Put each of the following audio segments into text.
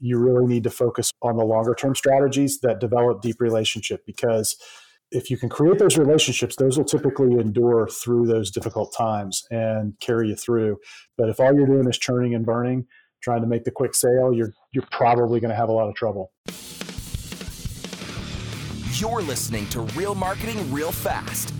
you really need to focus on the longer term strategies that develop deep relationship because if you can create those relationships, those will typically endure through those difficult times and carry you through. But if all you're doing is churning and burning, trying to make the quick sale, you're you're probably going to have a lot of trouble. You're listening to Real Marketing Real Fast,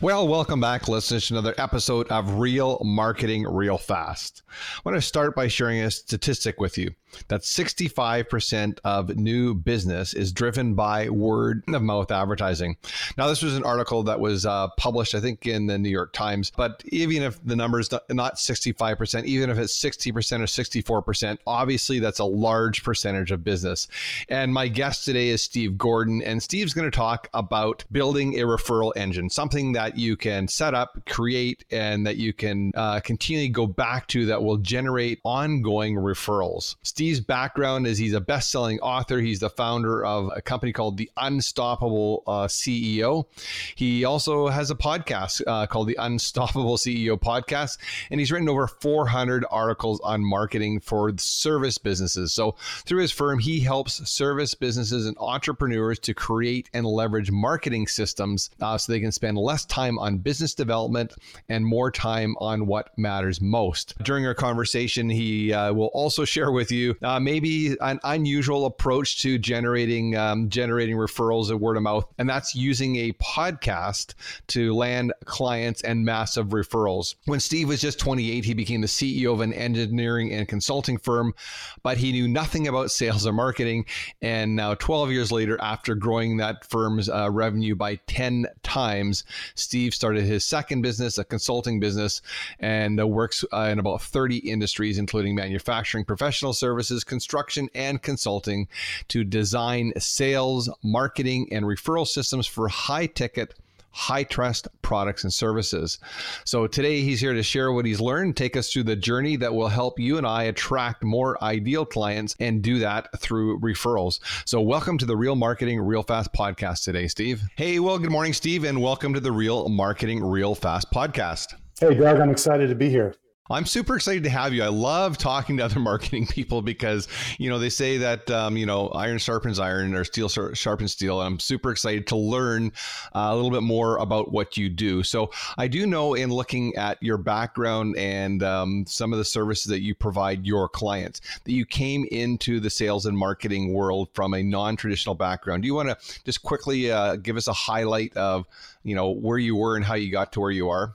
Well, welcome back, listeners, to another episode of Real Marketing Real Fast. I want to start by sharing a statistic with you that 65% of new business is driven by word of mouth advertising. Now, this was an article that was uh, published, I think, in the New York Times, but even if the number is not 65%, even if it's 60% or 64%, obviously that's a large percentage of business. And my guest today is Steve Gordon, and Steve's going to talk about building a referral engine, something that you can set up, create, and that you can uh, continually go back to that will generate ongoing referrals. Steve Steve's background is he's a best-selling author. He's the founder of a company called the Unstoppable uh, CEO. He also has a podcast uh, called the Unstoppable CEO Podcast, and he's written over 400 articles on marketing for service businesses. So through his firm, he helps service businesses and entrepreneurs to create and leverage marketing systems uh, so they can spend less time on business development and more time on what matters most. During our conversation, he uh, will also share with you uh, maybe an unusual approach to generating um, generating referrals and word of mouth, and that's using a podcast to land clients and massive referrals. When Steve was just 28, he became the CEO of an engineering and consulting firm, but he knew nothing about sales or marketing. And now, 12 years later, after growing that firm's uh, revenue by 10 times, Steve started his second business, a consulting business, and uh, works uh, in about 30 industries, including manufacturing, professional services services, construction, and consulting to design sales, marketing, and referral systems for high ticket high trust products and services. So today he's here to share what he's learned, take us through the journey that will help you and I attract more ideal clients and do that through referrals. So welcome to the Real Marketing Real Fast podcast today, Steve. Hey, well, good morning, Steve, and welcome to the Real Marketing Real Fast podcast. Hey, Doug, I'm excited to be here. I'm super excited to have you. I love talking to other marketing people because, you know, they say that, um, you know, iron sharpens iron or steel sharpens steel. And I'm super excited to learn uh, a little bit more about what you do. So I do know in looking at your background and um, some of the services that you provide your clients that you came into the sales and marketing world from a non traditional background. Do you want to just quickly uh, give us a highlight of, you know, where you were and how you got to where you are?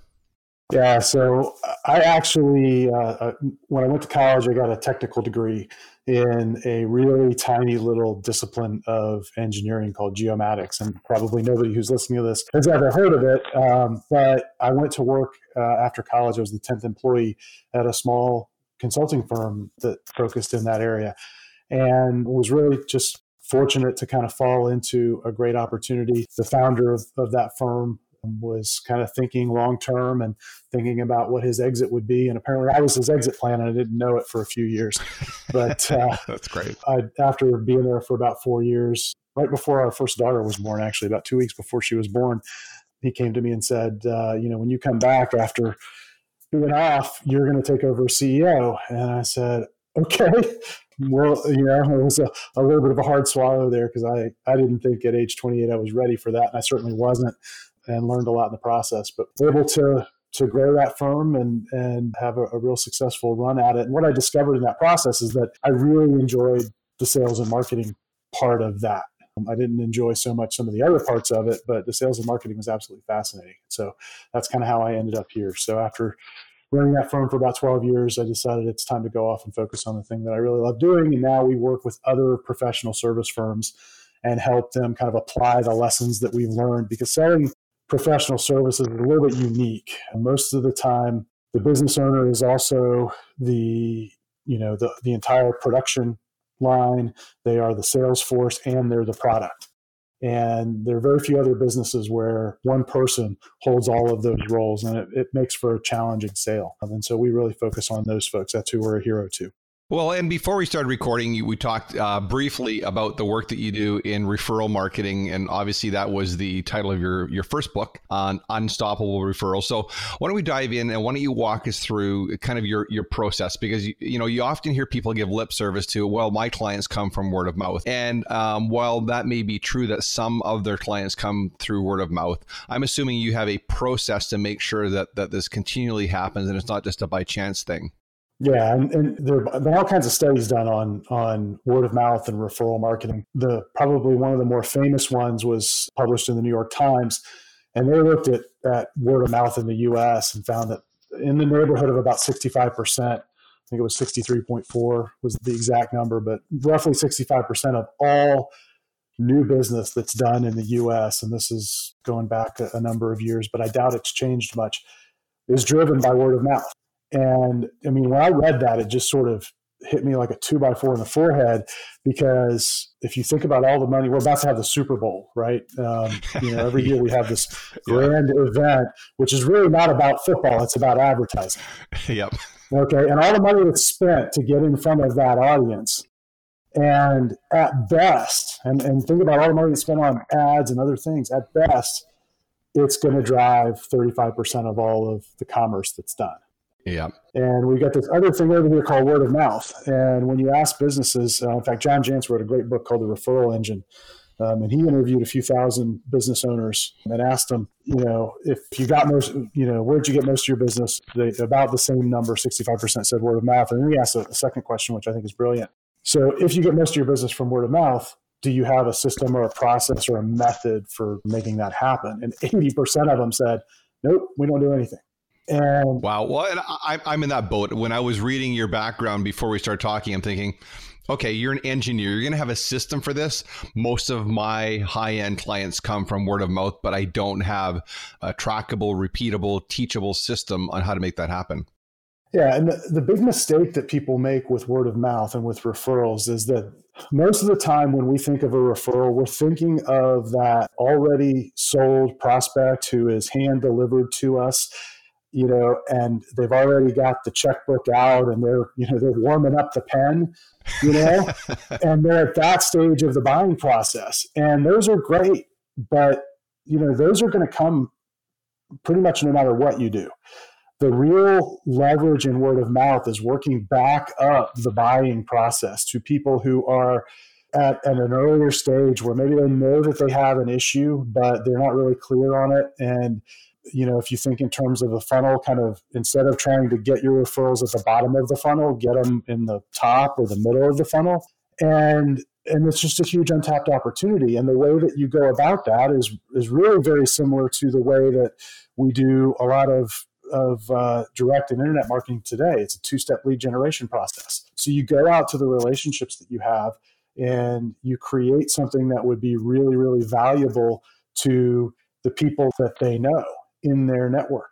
Yeah, so I actually, uh, uh, when I went to college, I got a technical degree in a really tiny little discipline of engineering called geomatics. And probably nobody who's listening to this has ever heard of it. Um, but I went to work uh, after college. I was the 10th employee at a small consulting firm that focused in that area and was really just fortunate to kind of fall into a great opportunity. The founder of, of that firm was kind of thinking long term and thinking about what his exit would be. And apparently, I was his exit plan, and I didn't know it for a few years. But uh, that's great. I, after being there for about four years, right before our first daughter was born, actually about two weeks before she was born, he came to me and said, uh, "You know, when you come back after being off, you're going to take over CEO." And I said, "Okay." Well, you know, it was a, a little bit of a hard swallow there because I, I didn't think at age 28 I was ready for that. And I certainly wasn't and learned a lot in the process. But able to to grow that firm and and have a, a real successful run at it. And what I discovered in that process is that I really enjoyed the sales and marketing part of that. Um, I didn't enjoy so much some of the other parts of it, but the sales and marketing was absolutely fascinating. So that's kind of how I ended up here. So after running that firm for about 12 years, I decided it's time to go off and focus on the thing that I really love doing. And now we work with other professional service firms and help them kind of apply the lessons that we've learned because selling professional services is a little bit unique. Most of the time, the business owner is also the you know the the entire production line, they are the sales force, and they're the product. And there are very few other businesses where one person holds all of those roles, and it, it makes for a challenging sale. And so we really focus on those folks. That's who we're a hero to. Well, and before we started recording, we talked uh, briefly about the work that you do in referral marketing, and obviously that was the title of your your first book on unstoppable referrals. So why don't we dive in and why don't you walk us through kind of your your process because you, you know you often hear people give lip service to well my clients come from word of mouth, and um, while that may be true that some of their clients come through word of mouth, I'm assuming you have a process to make sure that that this continually happens and it's not just a by chance thing. Yeah, and, and there have been all kinds of studies done on on word of mouth and referral marketing. The probably one of the more famous ones was published in the New York Times, and they looked at, at word of mouth in the U.S. and found that in the neighborhood of about sixty five percent. I think it was sixty three point four was the exact number, but roughly sixty five percent of all new business that's done in the U.S. and this is going back a, a number of years, but I doubt it's changed much. Is driven by word of mouth and I mean, when I read that, it just sort of hit me like a two by four in the forehead because if you think about all the money, we're about to have the Super Bowl, right? Um, you know, every year we have this grand yeah. event, which is really not about football; it's about advertising. Yep. Okay, and all the money that's spent to get in front of that audience, and at best, and, and think about all the money that's spent on ads and other things. At best, it's going to drive thirty five percent of all of the commerce that's done. Yeah. And we've got this other thing over here called word of mouth. And when you ask businesses, uh, in fact, John Jantsch wrote a great book called The Referral Engine. Um, and he interviewed a few thousand business owners and asked them, you know, if you got most, you know, where'd you get most of your business? They, about the same number, 65% said word of mouth. And then he asked a, a second question, which I think is brilliant. So if you get most of your business from word of mouth, do you have a system or a process or a method for making that happen? And 80% of them said, nope, we don't do anything. And wow, well, and I, I'm in that boat. When I was reading your background before we start talking, I'm thinking, okay, you're an engineer. You're going to have a system for this. Most of my high end clients come from word of mouth, but I don't have a trackable, repeatable, teachable system on how to make that happen. Yeah, and the, the big mistake that people make with word of mouth and with referrals is that most of the time when we think of a referral, we're thinking of that already sold prospect who is hand delivered to us you know, and they've already got the checkbook out and they're, you know, they're warming up the pen, you know, and they're at that stage of the buying process. And those are great, but, you know, those are going to come pretty much no matter what you do. The real leverage in word of mouth is working back up the buying process to people who are at, at an earlier stage where maybe they know that they have an issue, but they're not really clear on it. And you know, if you think in terms of the funnel, kind of instead of trying to get your referrals at the bottom of the funnel, get them in the top or the middle of the funnel. And and it's just a huge untapped opportunity. And the way that you go about that is is really very similar to the way that we do a lot of of uh, direct and internet marketing today. It's a two step lead generation process. So you go out to the relationships that you have and you create something that would be really really valuable to the people that they know in their network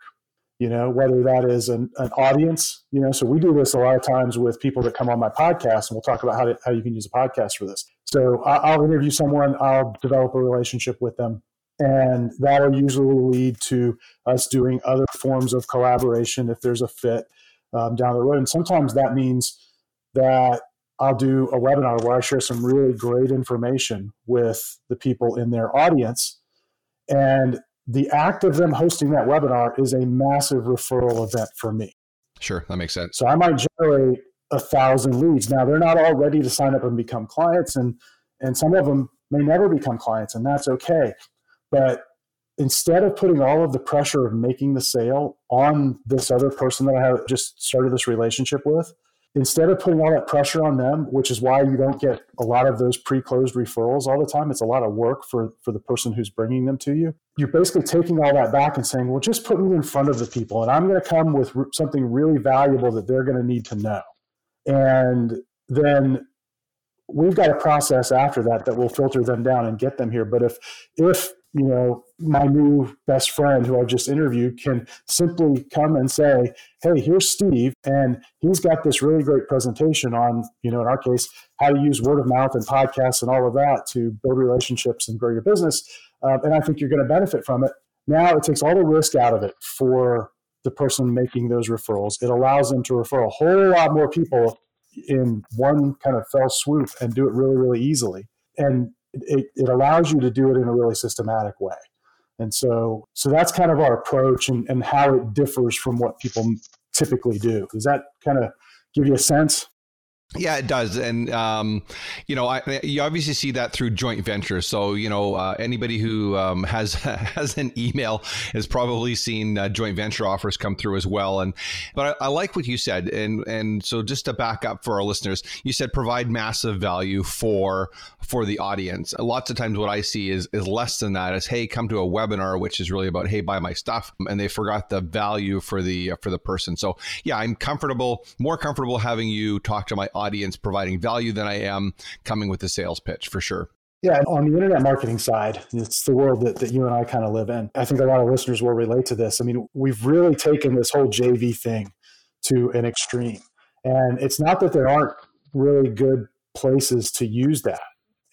you know whether that is an, an audience you know so we do this a lot of times with people that come on my podcast and we'll talk about how, to, how you can use a podcast for this. So i'll interview someone i'll develop a relationship with them and that'll usually lead to us doing other forms of collaboration if there's a fit um, down the road. And sometimes that means that i'll do a webinar where i share some really great information with the people in their audience and the act of them hosting that webinar is a massive referral event for me. Sure, that makes sense. So I might generate a thousand leads. Now they're not all ready to sign up and become clients, and and some of them may never become clients, and that's okay. But instead of putting all of the pressure of making the sale on this other person that I have just started this relationship with, instead of putting all that pressure on them, which is why you don't get a lot of those pre-closed referrals all the time, it's a lot of work for for the person who's bringing them to you. You're basically taking all that back and saying, "Well, just put me in front of the people, and I'm going to come with something really valuable that they're going to need to know." And then we've got a process after that that will filter them down and get them here. But if if you know, my new best friend who I've just interviewed can simply come and say, Hey, here's Steve. And he's got this really great presentation on, you know, in our case, how to use word of mouth and podcasts and all of that to build relationships and grow your business. Uh, and I think you're going to benefit from it. Now it takes all the risk out of it for the person making those referrals. It allows them to refer a whole lot more people in one kind of fell swoop and do it really, really easily. And it, it allows you to do it in a really systematic way. And so, so that's kind of our approach and, and how it differs from what people typically do. Does that kind of give you a sense? Yeah, it does, and um, you know, I, you obviously see that through joint ventures. So, you know, uh, anybody who um, has has an email has probably seen uh, joint venture offers come through as well. And but I, I, like what you said, and and so just to back up for our listeners, you said provide massive value for for the audience. Lots of times, what I see is is less than that. Is hey, come to a webinar, which is really about hey, buy my stuff, and they forgot the value for the for the person. So, yeah, I'm comfortable, more comfortable having you talk to my audience providing value than I am coming with the sales pitch for sure. Yeah, on the internet marketing side, it's the world that, that you and I kind of live in. I think a lot of listeners will relate to this. I mean, we've really taken this whole JV thing to an extreme. And it's not that there aren't really good places to use that.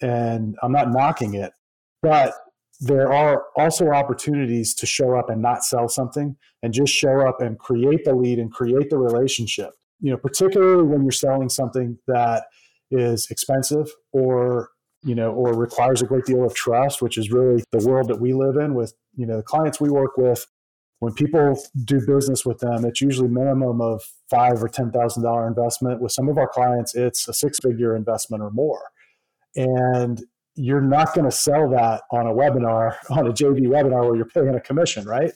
And I'm not knocking it, but there are also opportunities to show up and not sell something and just show up and create the lead and create the relationship you know, particularly when you're selling something that is expensive or you know, or requires a great deal of trust, which is really the world that we live in with, you know, the clients we work with. When people do business with them, it's usually minimum of five or ten thousand dollar investment. With some of our clients, it's a six figure investment or more. And you're not going to sell that on a webinar, on a JV webinar where you're paying a commission, right?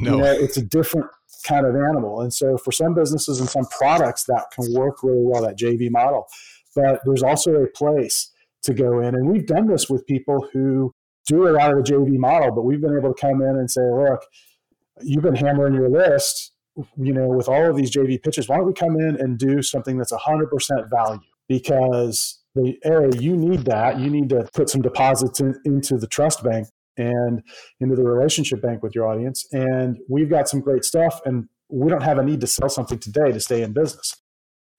No. You know, it's a different kind of animal. And so for some businesses and some products that can work really well, that JV model. But there's also a place to go in. And we've done this with people who do a lot of the JV model, but we've been able to come in and say, look, you've been hammering your list, you know, with all of these JV pitches. Why don't we come in and do something that's 100% value? Because they, A, you need that. You need to put some deposits in, into the trust bank and into the relationship bank with your audience. And we've got some great stuff, and we don't have a need to sell something today to stay in business.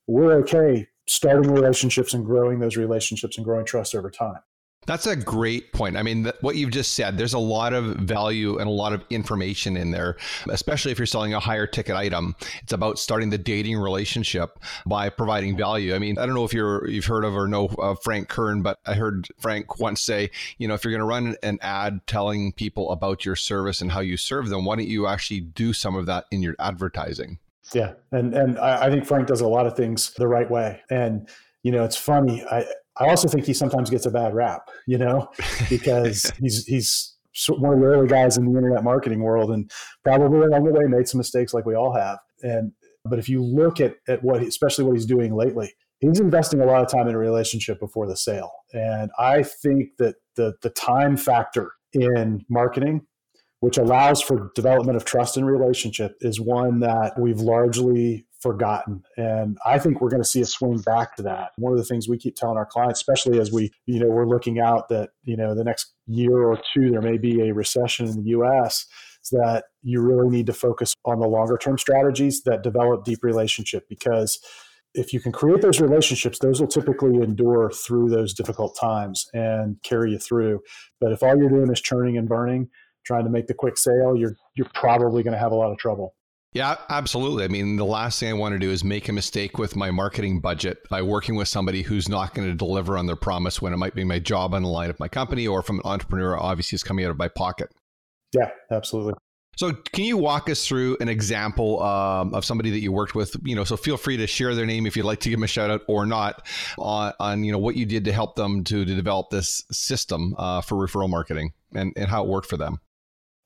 We're okay starting relationships and growing those relationships and growing trust over time. That's a great point. I mean, what you've just said, there's a lot of value and a lot of information in there, especially if you're selling a higher ticket item. It's about starting the dating relationship by providing value. I mean, I don't know if you're you've heard of or know uh, Frank Kern, but I heard Frank once say, you know, if you're going to run an ad telling people about your service and how you serve them, why don't you actually do some of that in your advertising? Yeah, and and I think Frank does a lot of things the right way, and you know, it's funny. I I also think he sometimes gets a bad rap, you know, because he's he's one of the early guys in the internet marketing world, and probably along the way made some mistakes like we all have. And but if you look at at what, especially what he's doing lately, he's investing a lot of time in a relationship before the sale. And I think that the the time factor in marketing which allows for development of trust and relationship is one that we've largely forgotten. And i think we're going to see a swing back to that. One of the things we keep telling our clients especially as we you know we're looking out that you know the next year or two there may be a recession in the us is that you really need to focus on the longer term strategies that develop deep relationship because if you can create those relationships those will typically endure through those difficult times and carry you through. But if all you're doing is churning and burning trying to make the quick sale, you're you're probably going to have a lot of trouble. Yeah, absolutely. I mean, the last thing I want to do is make a mistake with my marketing budget by working with somebody who's not going to deliver on their promise when it might be my job on the line of my company or from an entrepreneur, obviously, is coming out of my pocket. Yeah, absolutely. So, can you walk us through an example um, of somebody that you worked with? You know, so feel free to share their name if you'd like to give them a shout out or not on, on you know what you did to help them to, to develop this system uh, for referral marketing and, and how it worked for them.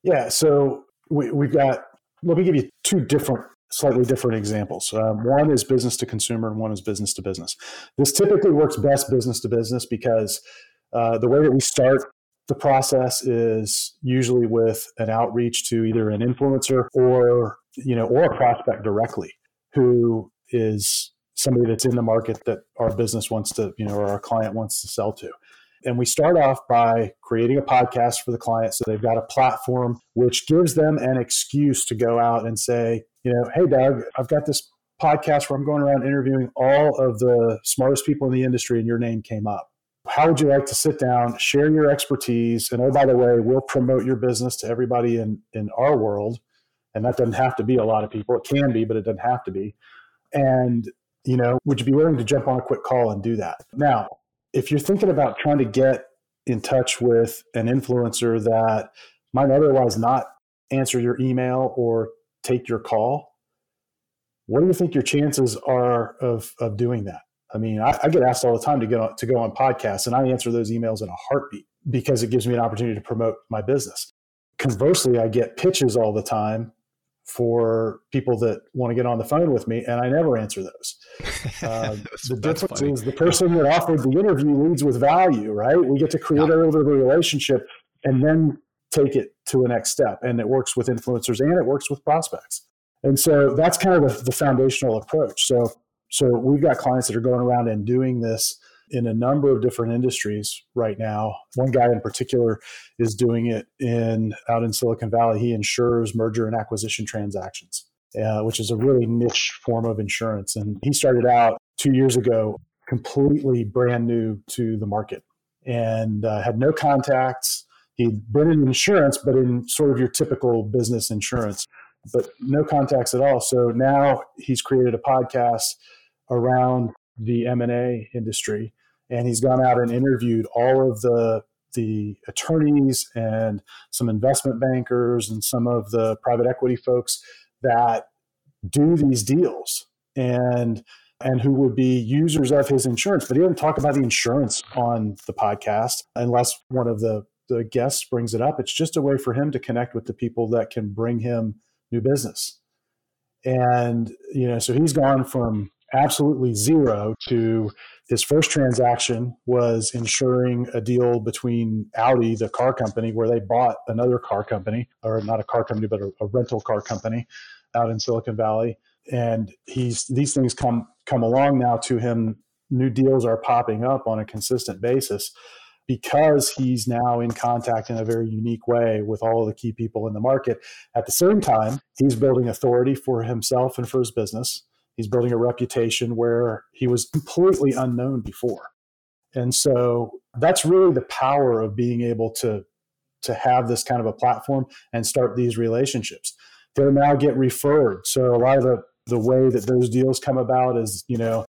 Yeah, so we, we've got, let me give you two different, slightly different examples. Um, one is business to consumer, and one is business to business. This typically works best business to business because uh, the way that we start the process is usually with an outreach to either an influencer or you know or a prospect directly who is somebody that's in the market that our business wants to you know or our client wants to sell to And we start off by creating a podcast for the client so they've got a platform which gives them an excuse to go out and say, you know, hey, Doug, I've got this podcast where I'm going around interviewing all of the smartest people in the industry and your name came up. How would you like to sit down, share your expertise? And oh, by the way, we'll promote your business to everybody in, in our world. And that doesn't have to be a lot of people. It can be, but it doesn't have to be. And, you know, would you be willing to jump on a quick call and do that? Now, if you're thinking about trying to get in touch with an influencer that might otherwise not answer your email or take your call, what do you think your chances are of of doing that? I mean, I, I, get asked all the time to get on, to go on podcasts, and I answer those emails in a heartbeat because it gives me an opportunity to promote my business. Conversely, I get pitches all the time for people that want to get on the phone with me, and I never answer those. Uh, the difference funny. is the person that offered the interview leads with value, right? We get to create yeah. a little bit of a relationship and then take it to a next step, and it works with influencers and it works with prospects. And so that's kind of the, the foundational approach. So, so we've got clients that are going around and doing this in a number of different industries right now. One guy in particular is doing it in out in Silicon Valley. He insures merger and acquisition transactions, uh, which is a really niche form of insurance. And he started out two years ago, completely brand new to the market, and uh, had no contacts. He'd been in insurance, but in sort of your typical business insurance but no contacts at all. So now he's created a podcast around the M&A industry and he's gone out and interviewed all of the the attorneys and some investment bankers and some of the private equity folks that do these deals and and who would be users of his insurance but he didn't talk about the insurance on the podcast unless one of the the guests brings it up it's just a way for him to connect with the people that can bring him new business. And, you know, so he's gone from absolutely zero to his first transaction was insuring a deal between Audi, the car company, where they bought another car company, or not a car company, but a, a rental car company out in Silicon Valley. And he's these things come come along now to him. New deals are popping up on a consistent basis because he's now in contact in a very unique way with all of the key people in the market. At the same time, he's building authority for himself and for his business. He's building a reputation where he was completely unknown before. And so that's really the power of being able to, to have this kind of a platform and start these relationships. They'll now get referred. So a lot of the, the way that those deals come about is, you know,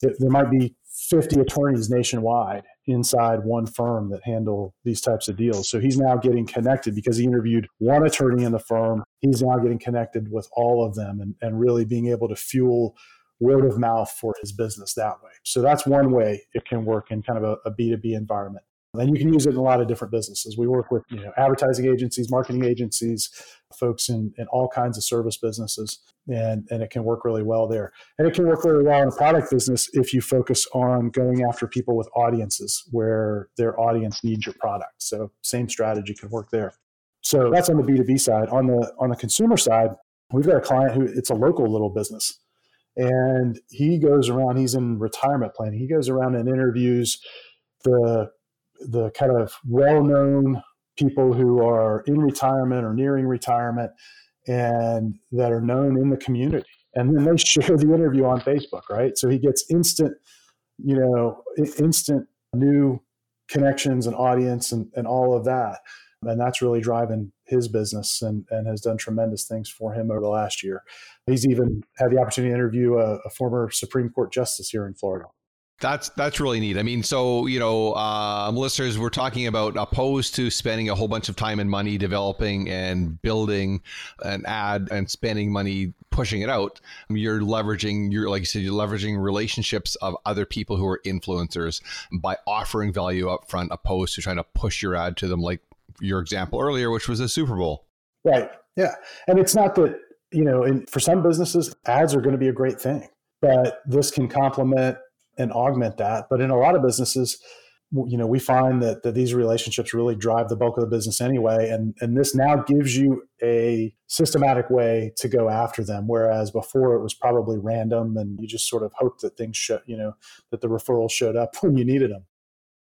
there might be 50 attorneys nationwide inside one firm that handle these types of deals. So he's now getting connected because he interviewed one attorney in the firm. He's now getting connected with all of them and, and really being able to fuel word of mouth for his business that way. So that's one way it can work in kind of a a B2B environment. And you can use it in a lot of different businesses. We work with you know advertising agencies, marketing agencies, folks in, in all kinds of service businesses, and, and it can work really well there. And it can work really well in a product business if you focus on going after people with audiences where their audience needs your product. So same strategy can work there. So that's on the B2B side. On the on the consumer side, we've got a client who it's a local little business. And he goes around, he's in retirement planning. He goes around and interviews the the kind of well-known people who are in retirement or nearing retirement and that are known in the community. And then they share the interview on facebook right? So he gets instant you know instant new connections and audience and, and all of that. And that's really driving his business and, and has done tremendous things for him over the last year. He's even had the opportunity to interview a, a former supreme court justice here in florida that's that's really neat. I mean, so you know, um, listeners, we're talking about opposed to spending a whole bunch of time and money developing and building an ad and spending money pushing it out. You're leveraging, you're like you said, you're leveraging relationships of other people who are influencers by offering value up front, opposed to trying to push your ad to them, like your example earlier, which was a Super Bowl. Right. Yeah, and it's not that you know, in, for some businesses, ads are going to be a great thing, but this can complement and augment that. But in a lot of businesses, you know, we find that, that these relationships really drive the bulk of the business anyway. And, and this now gives you a systematic way to go after them. Whereas before it was probably random and you just sort of hoped that things should, you know, that the referrals showed up when you needed them.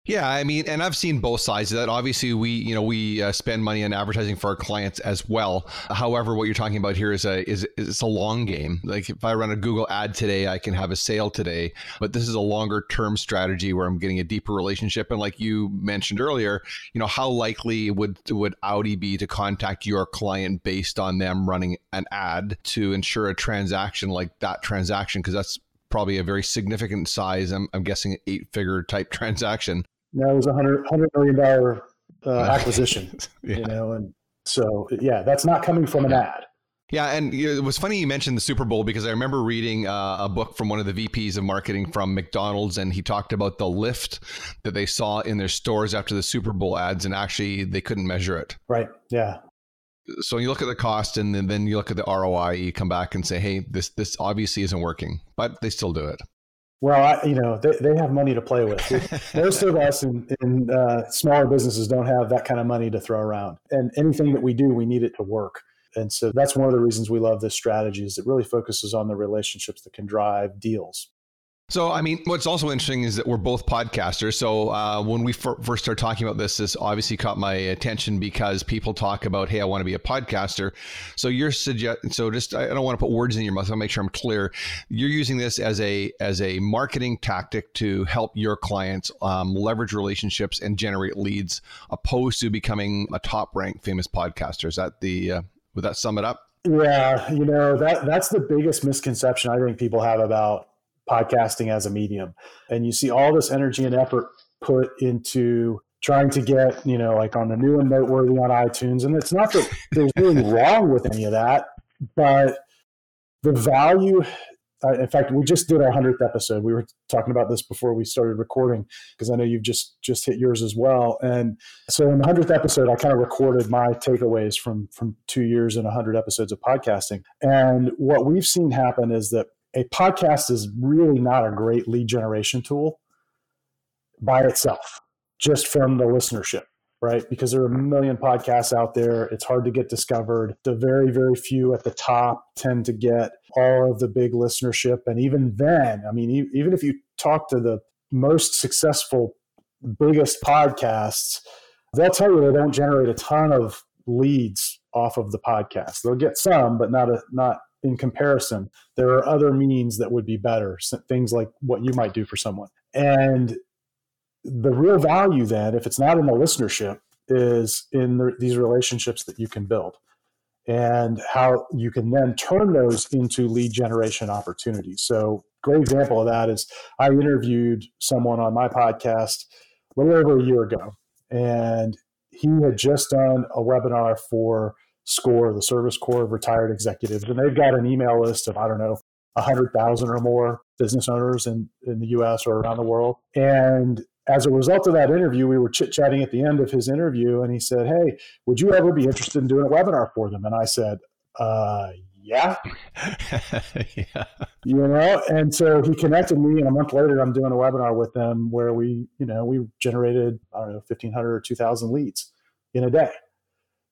Yeah, I mean, and I've seen both sides of that. Obviously, we you know we uh, spend money on advertising for our clients as well. However, what you're talking about here is a is, is it's a long game. Like if I run a Google ad today, I can have a sale today, but this is a longer term strategy where I'm getting a deeper relationship. And like you mentioned earlier, you know, how likely would would Audi be to contact your client based on them running an ad to ensure a transaction like that transaction? Because that's probably a very significant size. I'm, I'm guessing eight figure type transaction. That was a hundred hundred million dollar uh, acquisition, yeah. you know, and so yeah, that's not coming from an ad. Yeah, and it was funny you mentioned the Super Bowl because I remember reading uh, a book from one of the VPs of marketing from McDonald's, and he talked about the lift that they saw in their stores after the Super Bowl ads, and actually they couldn't measure it. Right. Yeah. So you look at the cost, and then you look at the ROI. You come back and say, "Hey, this this obviously isn't working," but they still do it. Well, I, you know, they, they have money to play with. Most of us in, in uh, smaller businesses don't have that kind of money to throw around. And anything that we do, we need it to work. And so that's one of the reasons we love this strategy is it really focuses on the relationships that can drive deals. So, I mean, what's also interesting is that we're both podcasters. So, uh, when we first started talking about this, this obviously caught my attention because people talk about, "Hey, I want to be a podcaster." So, you're suggest. So, just I don't want to put words in your mouth. I'll make sure I'm clear. You're using this as a as a marketing tactic to help your clients um, leverage relationships and generate leads, opposed to becoming a top ranked famous podcaster. Is that the uh, would that sum it up? Yeah, you know that that's the biggest misconception I think people have about podcasting as a medium. And you see all this energy and effort put into trying to get, you know, like on the new and noteworthy on iTunes. And it's not that there's anything wrong with any of that, but the value. Uh, in fact, we just did our hundredth episode. We were talking about this before we started recording because I know you've just just hit yours as well. And so, in the hundredth episode, I kind of recorded my takeaways from from two years and hundred episodes of podcasting. And what we've seen happen is that a podcast is really not a great lead generation tool by itself, just from the listenership, right? Because there are a million podcasts out there. It's hard to get discovered. The very, very few at the top tend to get all of the big listenership. And even then, I mean, even if you talk to the most successful, biggest podcasts, they'll tell you they don't generate a ton of leads off of the podcast. They'll get some, but not a not in comparison. There are other means that would be better, things like what you might do for someone. And the real value then, if it's not in the listenership, is in the, these relationships that you can build and how you can then turn those into lead generation opportunities. So, great example of that is I interviewed someone on my podcast a little over a year ago, and he had just done a webinar for SCORE, the Service Corps of Retired Executives, and they've got an email list of I don't know, hundred thousand or more business owners in in the U.S. or around the world. And as a result of that interview, we were chit chatting at the end of his interview, and he said, "Hey, would you ever be interested in doing a webinar for them?" And I said, uh, yeah. yeah. You know, and so he connected me, and a month later, I'm doing a webinar with them where we, you know, we generated, I don't know, 1,500 or 2,000 leads in a day.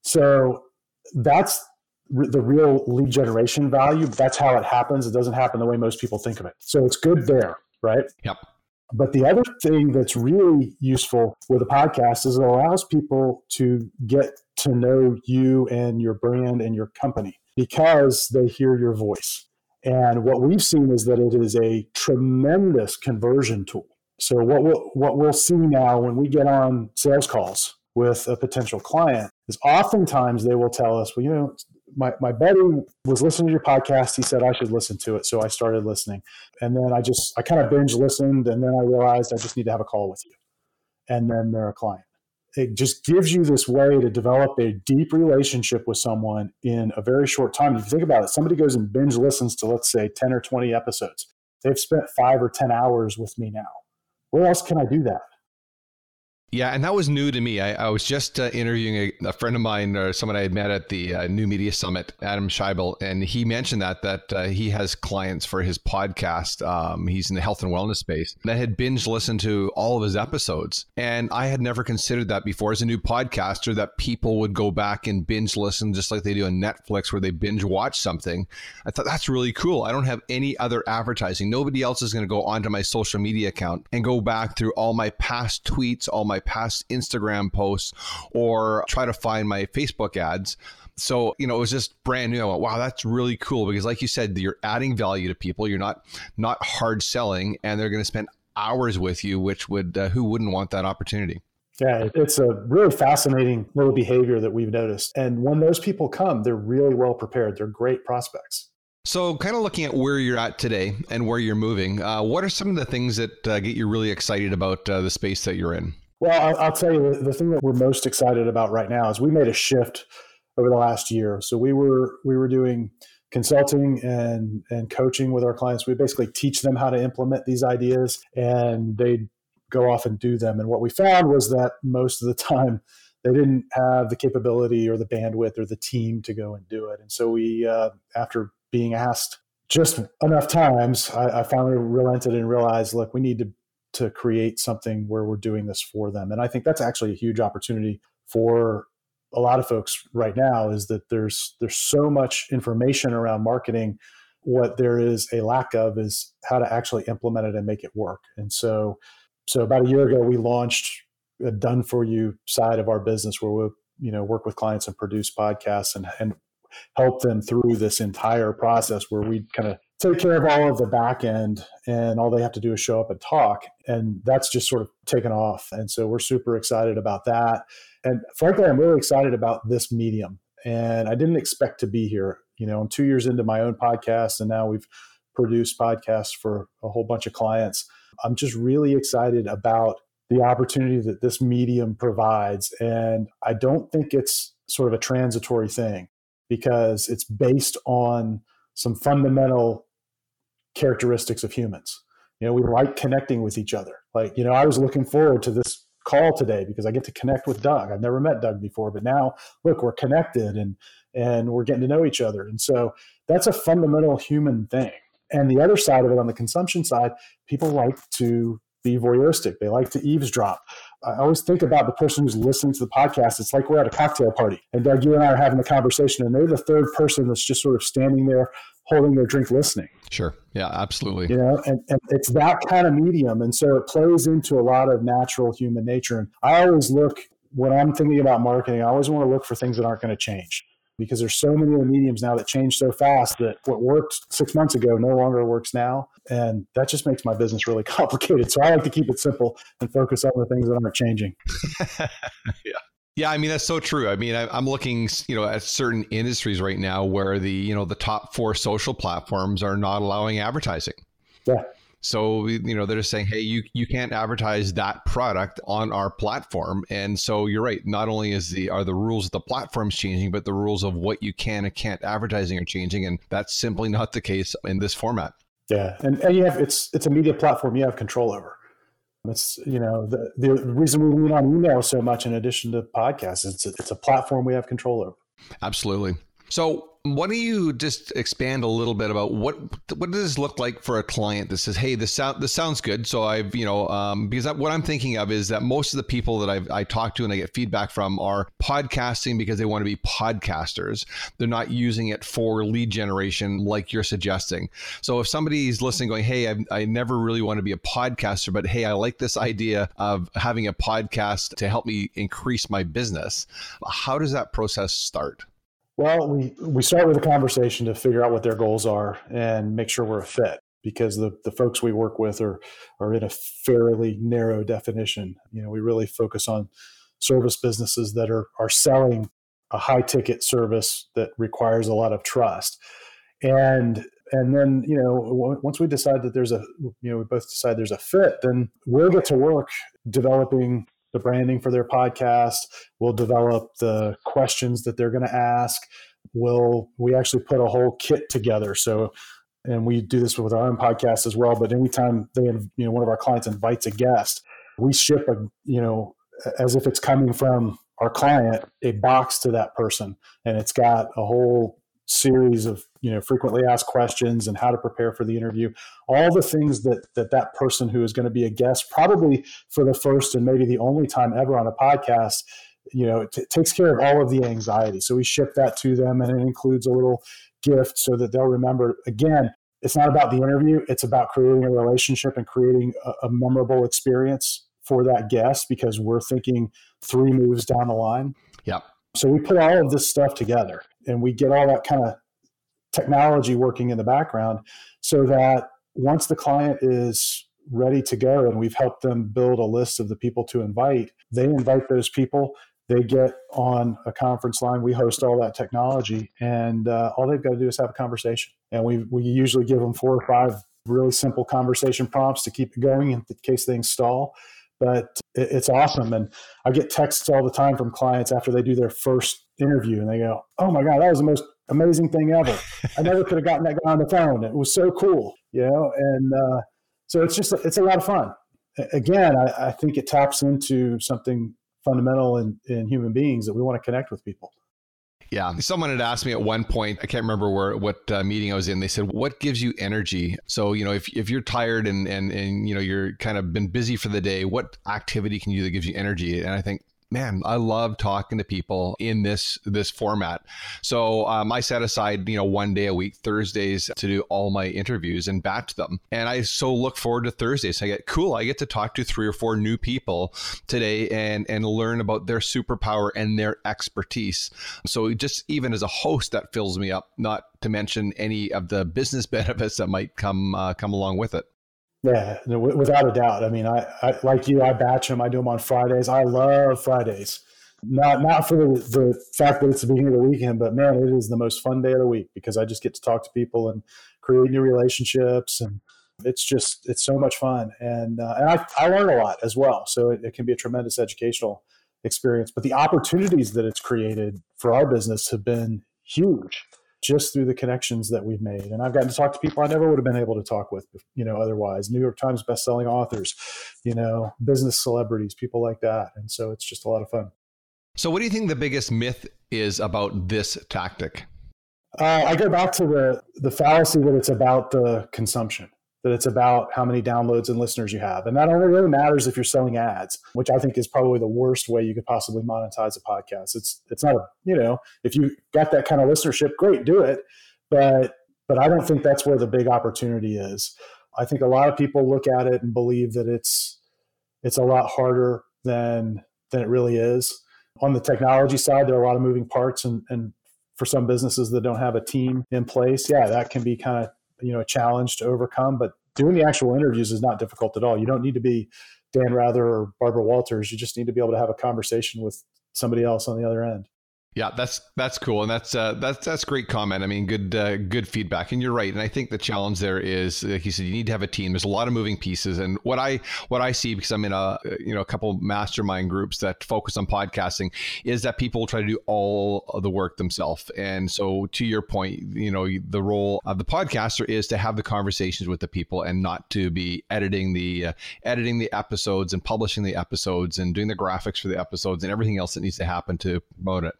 So that's the real lead generation value. That's how it happens. It doesn't happen the way most people think of it. So it's good there, right? Yep. But the other thing that's really useful with a podcast is it allows people to get to know you and your brand and your company because they hear your voice. And what we've seen is that it is a tremendous conversion tool. So what we'll, what we'll see now when we get on sales calls with a potential client is oftentimes they will tell us, well, you know, my, my buddy was listening to your podcast. He said I should listen to it. So I started listening. And then I just, I kind of binge listened. And then I realized I just need to have a call with you. And then they're a client. It just gives you this way to develop a deep relationship with someone in a very short time. If you think about it, somebody goes and binge listens to, let's say, 10 or 20 episodes. They've spent five or 10 hours with me now. Where else can I do that? Yeah, and that was new to me. I, I was just uh, interviewing a, a, friend of mine or someone I had met at the uh, New Media Summit, Adam Scheibel, and he mentioned that that uh, he has clients for his podcast. Um, he's in the health and wellness space that had binge listened to all of his episodes, and I had never considered that before as a new podcaster that people would go back and binge listen just like they do on Netflix, where they binge watch something. I thought that's really cool. I don't have any other advertising. Nobody else is going to go onto my social media account and go back through all my past tweets, all my my past Instagram posts or try to find my Facebook ads. So, you know, it was just brand new. I went, wow, that's really cool because like you said, you're adding value to people. You're not not hard selling and they're going to spend hours with you, which would uh, who wouldn't want that opportunity? Yeah, it's a really fascinating little behavior that we've noticed. And when those people come, they're really well prepared. They're great prospects. So, kind of looking at where you're at today and where you're moving, uh, what are some of the things that uh, get you really excited about uh, the space that you're in? Well, I'll, I'll tell you the, the thing that we're most excited about right now is we made a shift over the last year. So we were we were doing consulting and and coaching with our clients. We basically teach them how to implement these ideas, and they go off and do them. And what we found was that most of the time they didn't have the capability or the bandwidth or the team to go and do it. And so we, uh, after being asked just enough times, I, I finally relented and realized, look, we need to to create something where we're doing this for them. And I think that's actually a huge opportunity for a lot of folks right now is that there's there's so much information around marketing what there is a lack of is how to actually implement it and make it work and so so about a year ago we launched a done for you side of our business where we you know work with clients and produce podcasts and and help them through this entire process where we kind of take care of all of the back end and all they have to do is show up and talk and that's just sort of taken off. And so we're super excited about that. And frankly i'm really excited about this medium and i didn't expect to be here. You know i'm two years into my own podcast and now we've produced podcasts for a whole bunch of clients. I'm just really excited about the opportunity that this medium provides and i don't think it's sort of a transitory thing because it's based on some fundamental characteristics of humans. You know, we like connecting with each other. Like, you know, I was looking forward to this call today because I get to connect with Doug. I've never met Doug before, but now look, we're connected and and we're getting to know each other. And so that's a fundamental human thing. And the other side of it on the consumption side, people like to be voyeuristic. They like to eavesdrop. I always think about the person who's listening to the podcast. It's like we're at a cocktail party, and Doug, you and I are having a conversation, and they're the third person that's just sort of standing there holding their drink listening. Sure. Yeah, absolutely. You know, and, and it's that kind of medium. And so it plays into a lot of natural human nature. And I always look when I'm thinking about marketing, I always want to look for things that aren't going to change because there's so many of the mediums now that change so fast that what worked six months ago no longer works now. And that just makes my business really complicated. So I like to keep it simple and focus on the things that aren't changing. yeah. Yeah, I mean that's so true. I mean, I, am looking, you know, at certain industries right now where the, you know, the top four social platforms are not allowing advertising. Yeah. So you know they're just saying, hey, you you can't advertise that product on our platform. And so you're right. Not only is the are the rules of the platforms changing, but the rules of what you can and can't advertising are changing, and that's simply not the case in this format. Yeah, and, and you have it's it's a media platform you have control over. It's you know the the reason we lean on email so much in addition to podcasts. It's a, it's a platform we have control over. Absolutely. So why don't you just expand a little bit about what what does this look like for a client that says, "Hey, this sound this sounds good." So I've you know um, because what I'm thinking of is that most of the people that I've, I talk to and I get feedback from are podcasting because they want to be podcasters. They're not using it for lead generation like you're suggesting. So if somebody's listening, going, "Hey, I, I never really want to be a podcaster, but hey, I like this idea of having a podcast to help me increase my business," how does that process start? Well, we, we start with a conversation to figure out what their goals are and make sure we're a fit because the, the folks we work with are, are in a fairly narrow definition. You know, we really focus on service businesses that are, are selling a high ticket service that requires a lot of trust. And and then you know once we decide that there's a you know we both decide there's a fit then we'll get to work developing the branding for their podcast. We'll develop the questions that they're going to ask. We'll we actually put a whole kit together. So, and we do this with our own podcast as well. But anytime they, you know, one of our clients invites a guest, we ship a you know as if it's coming from our client a box to that person and it's got a whole series of you know frequently asked questions and how to prepare for the interview. All the things that that that person who is going to be a guest probably for the first and maybe the only time ever on a podcast you know it t- takes care of all of the anxiety. So we ship that to them and it includes a little gift so that they'll remember. Again it's not about the interview it's about creating a relationship and creating a, a memorable experience for that guest because we're thinking three moves down the line. Yeah. So we put all of this stuff together and we get all that kind of technology working in the background so that once the client is ready to go and we've helped them build a list of the people to invite, they invite those people. They get on a conference line. We host all that technology, and uh, all they've got to do is have a conversation. And we we usually give them four or five really simple conversation prompts to keep it going in case things stall but it's awesome. And I get texts all the time from clients after they do their first interview and they go, Oh my God, that was the most amazing thing ever. I never could have gotten that guy on the phone. It was so cool, you know? And uh, so it's just, it's a lot of fun. Again, I, I think it taps into something fundamental in, in human beings that we want to connect with people. Yeah. Someone had asked me at one point, I can't remember where what uh, meeting I was in. They said, "What gives you energy?" So, you know, if if you're tired and and and you know, you're kind of been busy for the day, what activity can you do that gives you energy? And I think man, I love talking to people in this this format. So um, I set aside, you know, one day a week, Thursdays, to do all my interviews and batch them. And I so look forward to Thursdays. I get cool. I get to talk to three or four new people today and and learn about their superpower and their expertise. So just even as a host, that fills me up. Not to mention any of the business benefits that might come uh, come along with it. Yeah, without a doubt. I mean, I, I, like you. I batch them. I do them on Fridays. I love Fridays. Not not for the, the fact that it's the beginning of the weekend, but man, it is the most fun day of the week because I just get to talk to people and create new relationships, and it's just it's so much fun. And uh, and I, I learn a lot as well, so it, it can be a tremendous educational experience. But the opportunities that it's created for our business have been huge just through the connections that we've made. And I've gotten to talk to people I never would have been able to talk with, you know, otherwise. New York Times bestselling authors, you know, business celebrities, people like that. And so it's just a lot of fun. So, what do you think the biggest myth is about this tactic? Uh, I go back to the the fallacy that it's about the consumption that it's about how many downloads and listeners you have. And that only really matters if you're selling ads, which I think is probably the worst way you could possibly monetize a podcast. It's it's not a, you know, if you got that kind of listenership, great, do it. But but I don't think that's where the big opportunity is. I think a lot of people look at it and believe that it's it's a lot harder than than it really is. On the technology side, there are a lot of moving parts and, and for some businesses that don't have a team in place, yeah, that can be kind of you know a challenge to overcome. But doing the actual interviews is not difficult at all. You don't need to be Dan Rather or Barbara Walters. You just need to be able to have a conversation with somebody else on the other end. Yeah, that's that's cool, and that's uh, that's that's great comment. I mean, good uh, good feedback, and you're right. And I think the challenge there is, like you said, you need to have a team. There's a lot of moving pieces, and what I what I see because I'm in a you know a couple mastermind groups that focus on podcasting is that people try to do all of the work themselves. And so, to your point, you know, the role of the podcaster is to have the conversations with the people and not to be editing the uh, editing the episodes and publishing the episodes and doing the graphics for the episodes and everything else that needs to happen to promote it.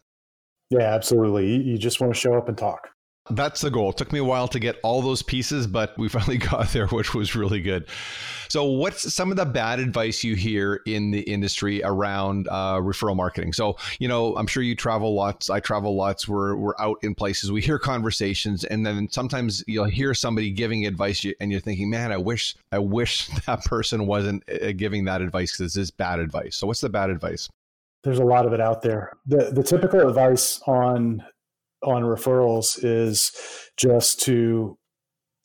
Yeah, absolutely. You just want to show up and talk. That's the goal. It took me a while to get all those pieces, but we finally got there, which was really good. So, what's some of the bad advice you hear in the industry around uh, referral marketing? So, you know, I'm sure you travel lots. I travel lots. We're we're out in places. We hear conversations, and then sometimes you'll hear somebody giving advice, and you're thinking, "Man, I wish I wish that person wasn't uh, giving that advice because this is bad advice." So, what's the bad advice? There's a lot of it out there. The the typical advice on on referrals is just to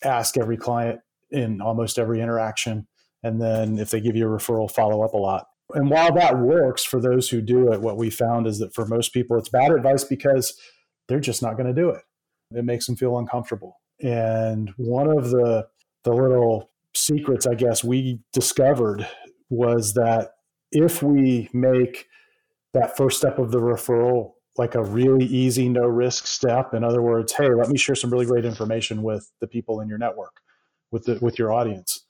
ask every client in almost every interaction and then if they give you a referral follow up a lot. And while that works for those who do it, what we found is that for most people it's bad advice because they're just not going to do it. It makes them feel uncomfortable. And one of the the little secrets I guess we discovered was that if we make that first step of the referral like a really easy no risk step. In other words hey let me share some really great information with the people in your network with the with your audience.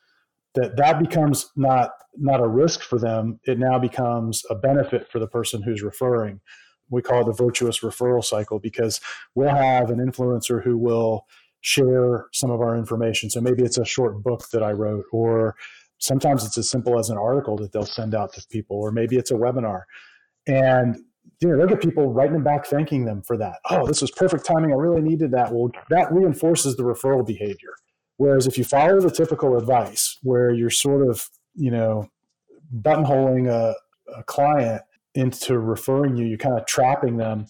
That that becomes not not a risk for them. It now becomes a benefit for the person who's referring. We call it the virtuous referral cycle because we'll have an influencer who will share some of our information. So maybe it's a short book that i wrote or sometimes it's as simple as an article that they'll send out to people or maybe it's a webinar and you know they'll get people writing them back thanking them for that oh this was perfect timing i really needed that well that reinforces the referral behavior Whereas if you follow the typical advice where you're sort of, you know, buttonholing a, a client into referring you, you're kind of trapping them.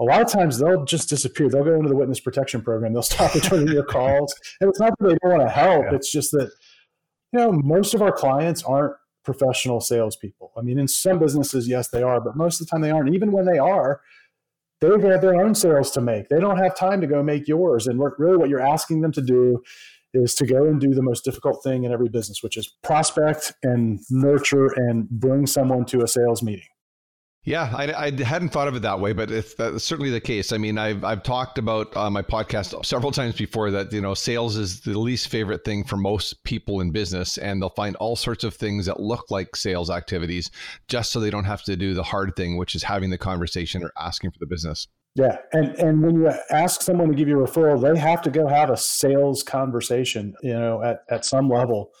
A lot of times they'll just disappear. They'll go into the witness protection program. They'll stop returning your calls. And it's not that they don't want to help. Yeah. It's just that, you know, most of our clients aren't professional salespeople. I mean, in some businesses, yes, they are, but most of the time they aren't. Even when they are, they have got their own sales to make. They don't have time to go make yours. And really, what you're asking them to do is to go and do the most difficult thing in every business, which is prospect and nurture and bring someone to a sales meeting. Yeah, I, I, hadn't thought of it that way, but it's certainly the case. I mean, I've I've talked about on my podcast several times before that you know sales is the least favorite thing for most people in business, and they'll find all sorts of things that look like sales activities just so they don't have to do the hard thing, which is having the conversation or asking for the business. Yeah, and and when you ask someone to give you a referral, they have to go have a sales conversation, you know, at at some level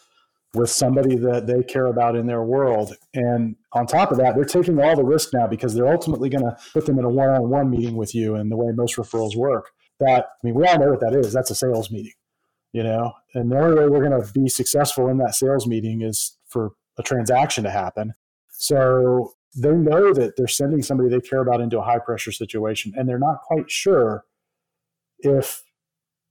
with somebody that they care about in their world. And on top of that, they're taking all the risk now because they're ultimately going to put them in a one-on-one meeting with you. And the way most referrals work, that I mean, we all know what that is. That's a sales meeting, you know. And the only way we're going to be successful in that sales meeting is for a transaction to happen. So they know that they're sending somebody they care about into a high pressure situation and they're not quite sure if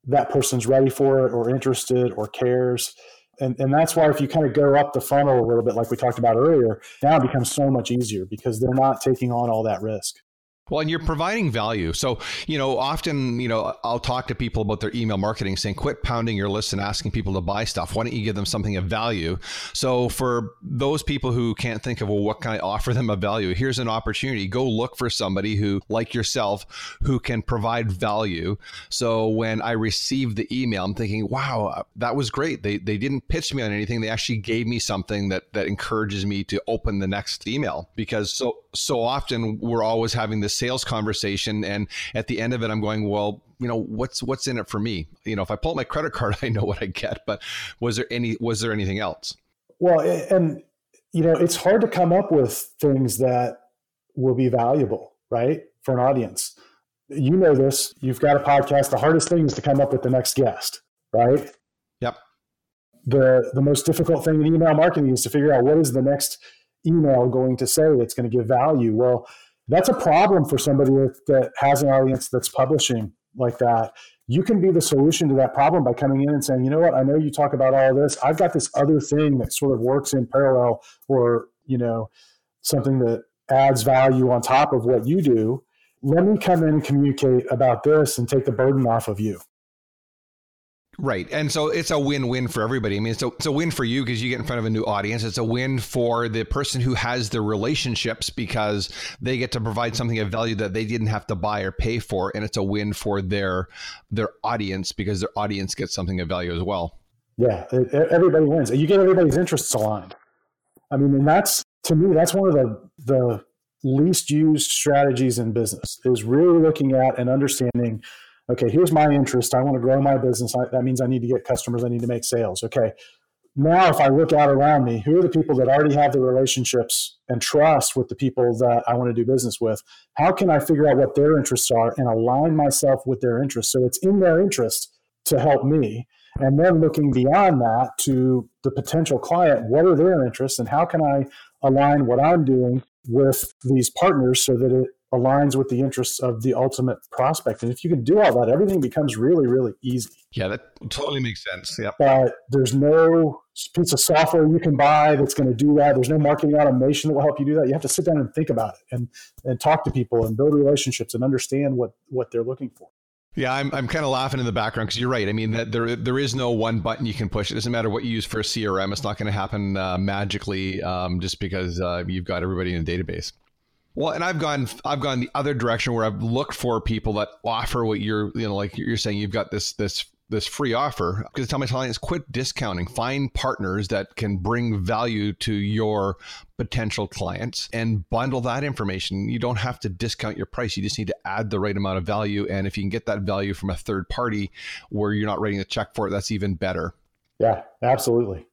that person's ready for it or interested or cares and, and that's why if you kind of go up the funnel a little bit like we talked about earlier now it becomes so much easier because they're not taking on all that risk well, and you're mm-hmm. providing value. So, you know, often, you know, I'll talk to people about their email marketing saying, quit pounding your list and asking people to buy stuff. Why don't you give them something of value? So, for those people who can't think of, well, what can I offer them of value? Here's an opportunity. Go look for somebody who, like yourself, who can provide value. So, when I receive the email, I'm thinking, wow, that was great. They, they didn't pitch me on anything. They actually gave me something that, that encourages me to open the next email because so, so often we're always having this sales conversation and at the end of it i'm going well you know what's what's in it for me? You know if i pull out my credit card i know what i get but was there any was there anything else? Well and you know it's hard to come up with things that will be valuable right for an audience. You know this you've got a podcast the hardest thing is to come up with the next guest right? Yep. The the most difficult thing in email marketing is to figure out what is the next email going to say that's going to give value. Well that's a problem for somebody that has an audience that's publishing like that. You can be the solution to that problem by coming in and saying, you know what, I know you talk about all this. I've got this other thing that sort of works in parallel or, you know, something that adds value on top of what you do. Let me come in and communicate about this and take the burden off of you. Right. And so it's a win win for everybody. I mean, it's a, it's a win for you because you get in front of a new audience. It's a win for the person who has the relationships because they get to provide something of value that they didn't have to buy or pay for. And it's a win for their their audience because their audience gets something of value as well. Yeah. Everybody wins. You get everybody's interests aligned. I mean, and that's, to me, that's one of the, the least used strategies in business is really looking at and understanding okay, here's my interest. I want to grow my business. I, that means I need to get customers. I need to make sales. Okay. Now, if I look out around me, who are the people that already have the relationships and trust with the people that I want to do business with? How can I figure out what their interests are and align myself with their interests? So it's in their interest to help me. And then looking beyond that to the potential client, what are their interests and how can I align what I'm doing with these partners so that it aligns with the interests of the ultimate prospect. And if you can do all that, everything becomes really, really easy. Yeah, that totally makes sense. Yeah. But there's no piece of software you can buy that's going to do that. There's no marketing automation that will help you do that. You have to sit down and think about it and and talk to people and build relationships and understand what what they're looking for. Yeah, I'm, I'm kind of laughing in the background because you're right. I mean, that there there is no one button you can push. It doesn't matter what you use for a CRM. It's not going to happen uh, magically um, just because uh, you've got everybody in a database. Well, and I've gone I've gone the other direction where I've looked for people that offer what you're you know like you're saying you've got this this this free offer because I tell my clients quit discounting, find partners that can bring value to your potential clients and bundle that information. You don't have to discount your price. You just need to add the right amount of value. And if you can get that value from a third party where you're not writing a check for it, that's even better. Yeah, absolutely.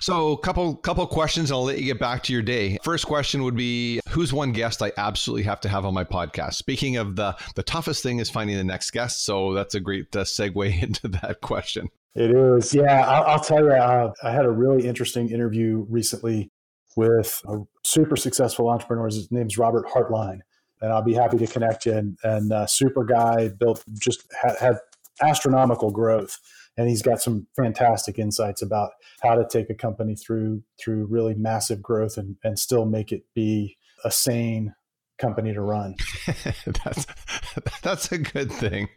So, a couple couple questions, and I'll let you get back to your day. First question would be, who's one guest I absolutely have to have on my podcast? Speaking of the the toughest thing is finding the next guest, so that's a great uh, segue into that question. It is, yeah. I'll, I'll tell you, uh, I had a really interesting interview recently with a super successful entrepreneur. His name's Robert Hartline, and I'll be happy to connect you. And, and uh, super guy, built just had, had astronomical growth and he's got some fantastic insights about how to take a company through through really massive growth and and still make it be a sane company to run. that's that's a good thing.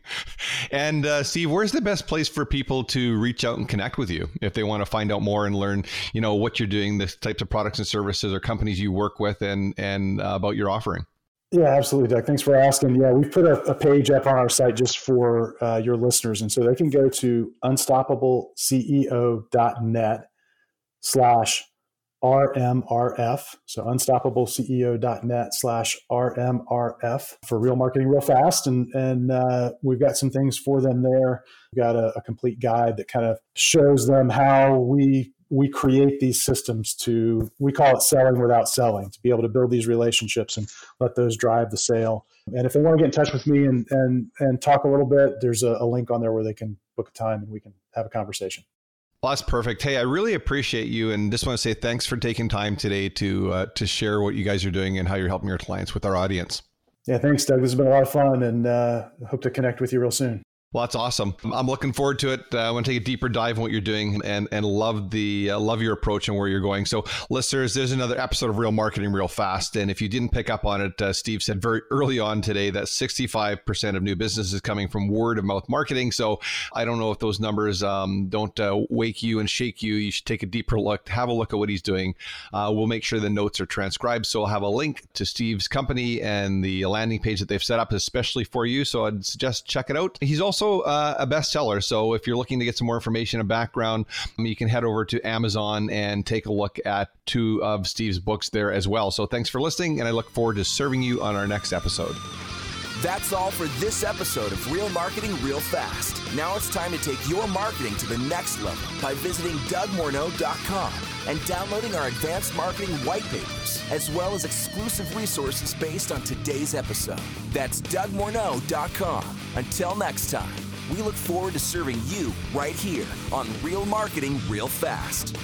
And uh, Steve, where's the best place for people to reach out and connect with you if they want to find out more and learn, you know, what you're doing, the types of products and services or companies you work with, and and uh, about your offering? Yeah, absolutely, Doug. Thanks for asking. Yeah, we've put a, a page up on our site just for uh, your listeners. And so they can go to unstoppableceo.net slash RMRF. So unstoppableceo.net slash RMRF for real marketing real fast. And, and uh, we've got some things for them there. We've got a, a complete guide that kind of shows them how we we create these systems to we call it selling without selling to be able to build these relationships and let those drive the sale and if they want to get in touch with me and and and talk a little bit there's a, a link on there where they can book a time and we can have a conversation well, that's perfect. Hey, I really appreciate you, and just want to say thanks for taking time today to uh, to share what you guys are doing and how you're helping your clients with our audience. Yeah, thanks, Doug. This has been a lot of fun, and uh, hope to connect with you real soon. Well, that's awesome. I'm looking forward to it. Uh, I want to take a deeper dive in what you're doing and and love the uh, love your approach and where you're going. So, listeners, there's another episode of Real Marketing Real Fast. And if you didn't pick up on it, uh, Steve said very early on today that 65% of new business is coming from word of mouth marketing. So, I don't know if those numbers um, don't uh, wake you and shake you. You should take a deeper look, have a look at what he's doing. Uh, we'll make sure the notes are transcribed. So, I'll have a link to Steve's company and the landing page that they've set up especially for you. So, I'd suggest check it out. He's also also uh, a bestseller. So if you're looking to get some more information and background, um, you can head over to Amazon and take a look at two of Steve's books there as well. So thanks for listening, and I look forward to serving you on our next episode. That's all for this episode of Real Marketing Real Fast. Now it's time to take your marketing to the next level by visiting DougMorneau.com and downloading our advanced marketing white papers, as well as exclusive resources based on today's episode. That's DougMorneau.com. Until next time, we look forward to serving you right here on Real Marketing Real Fast.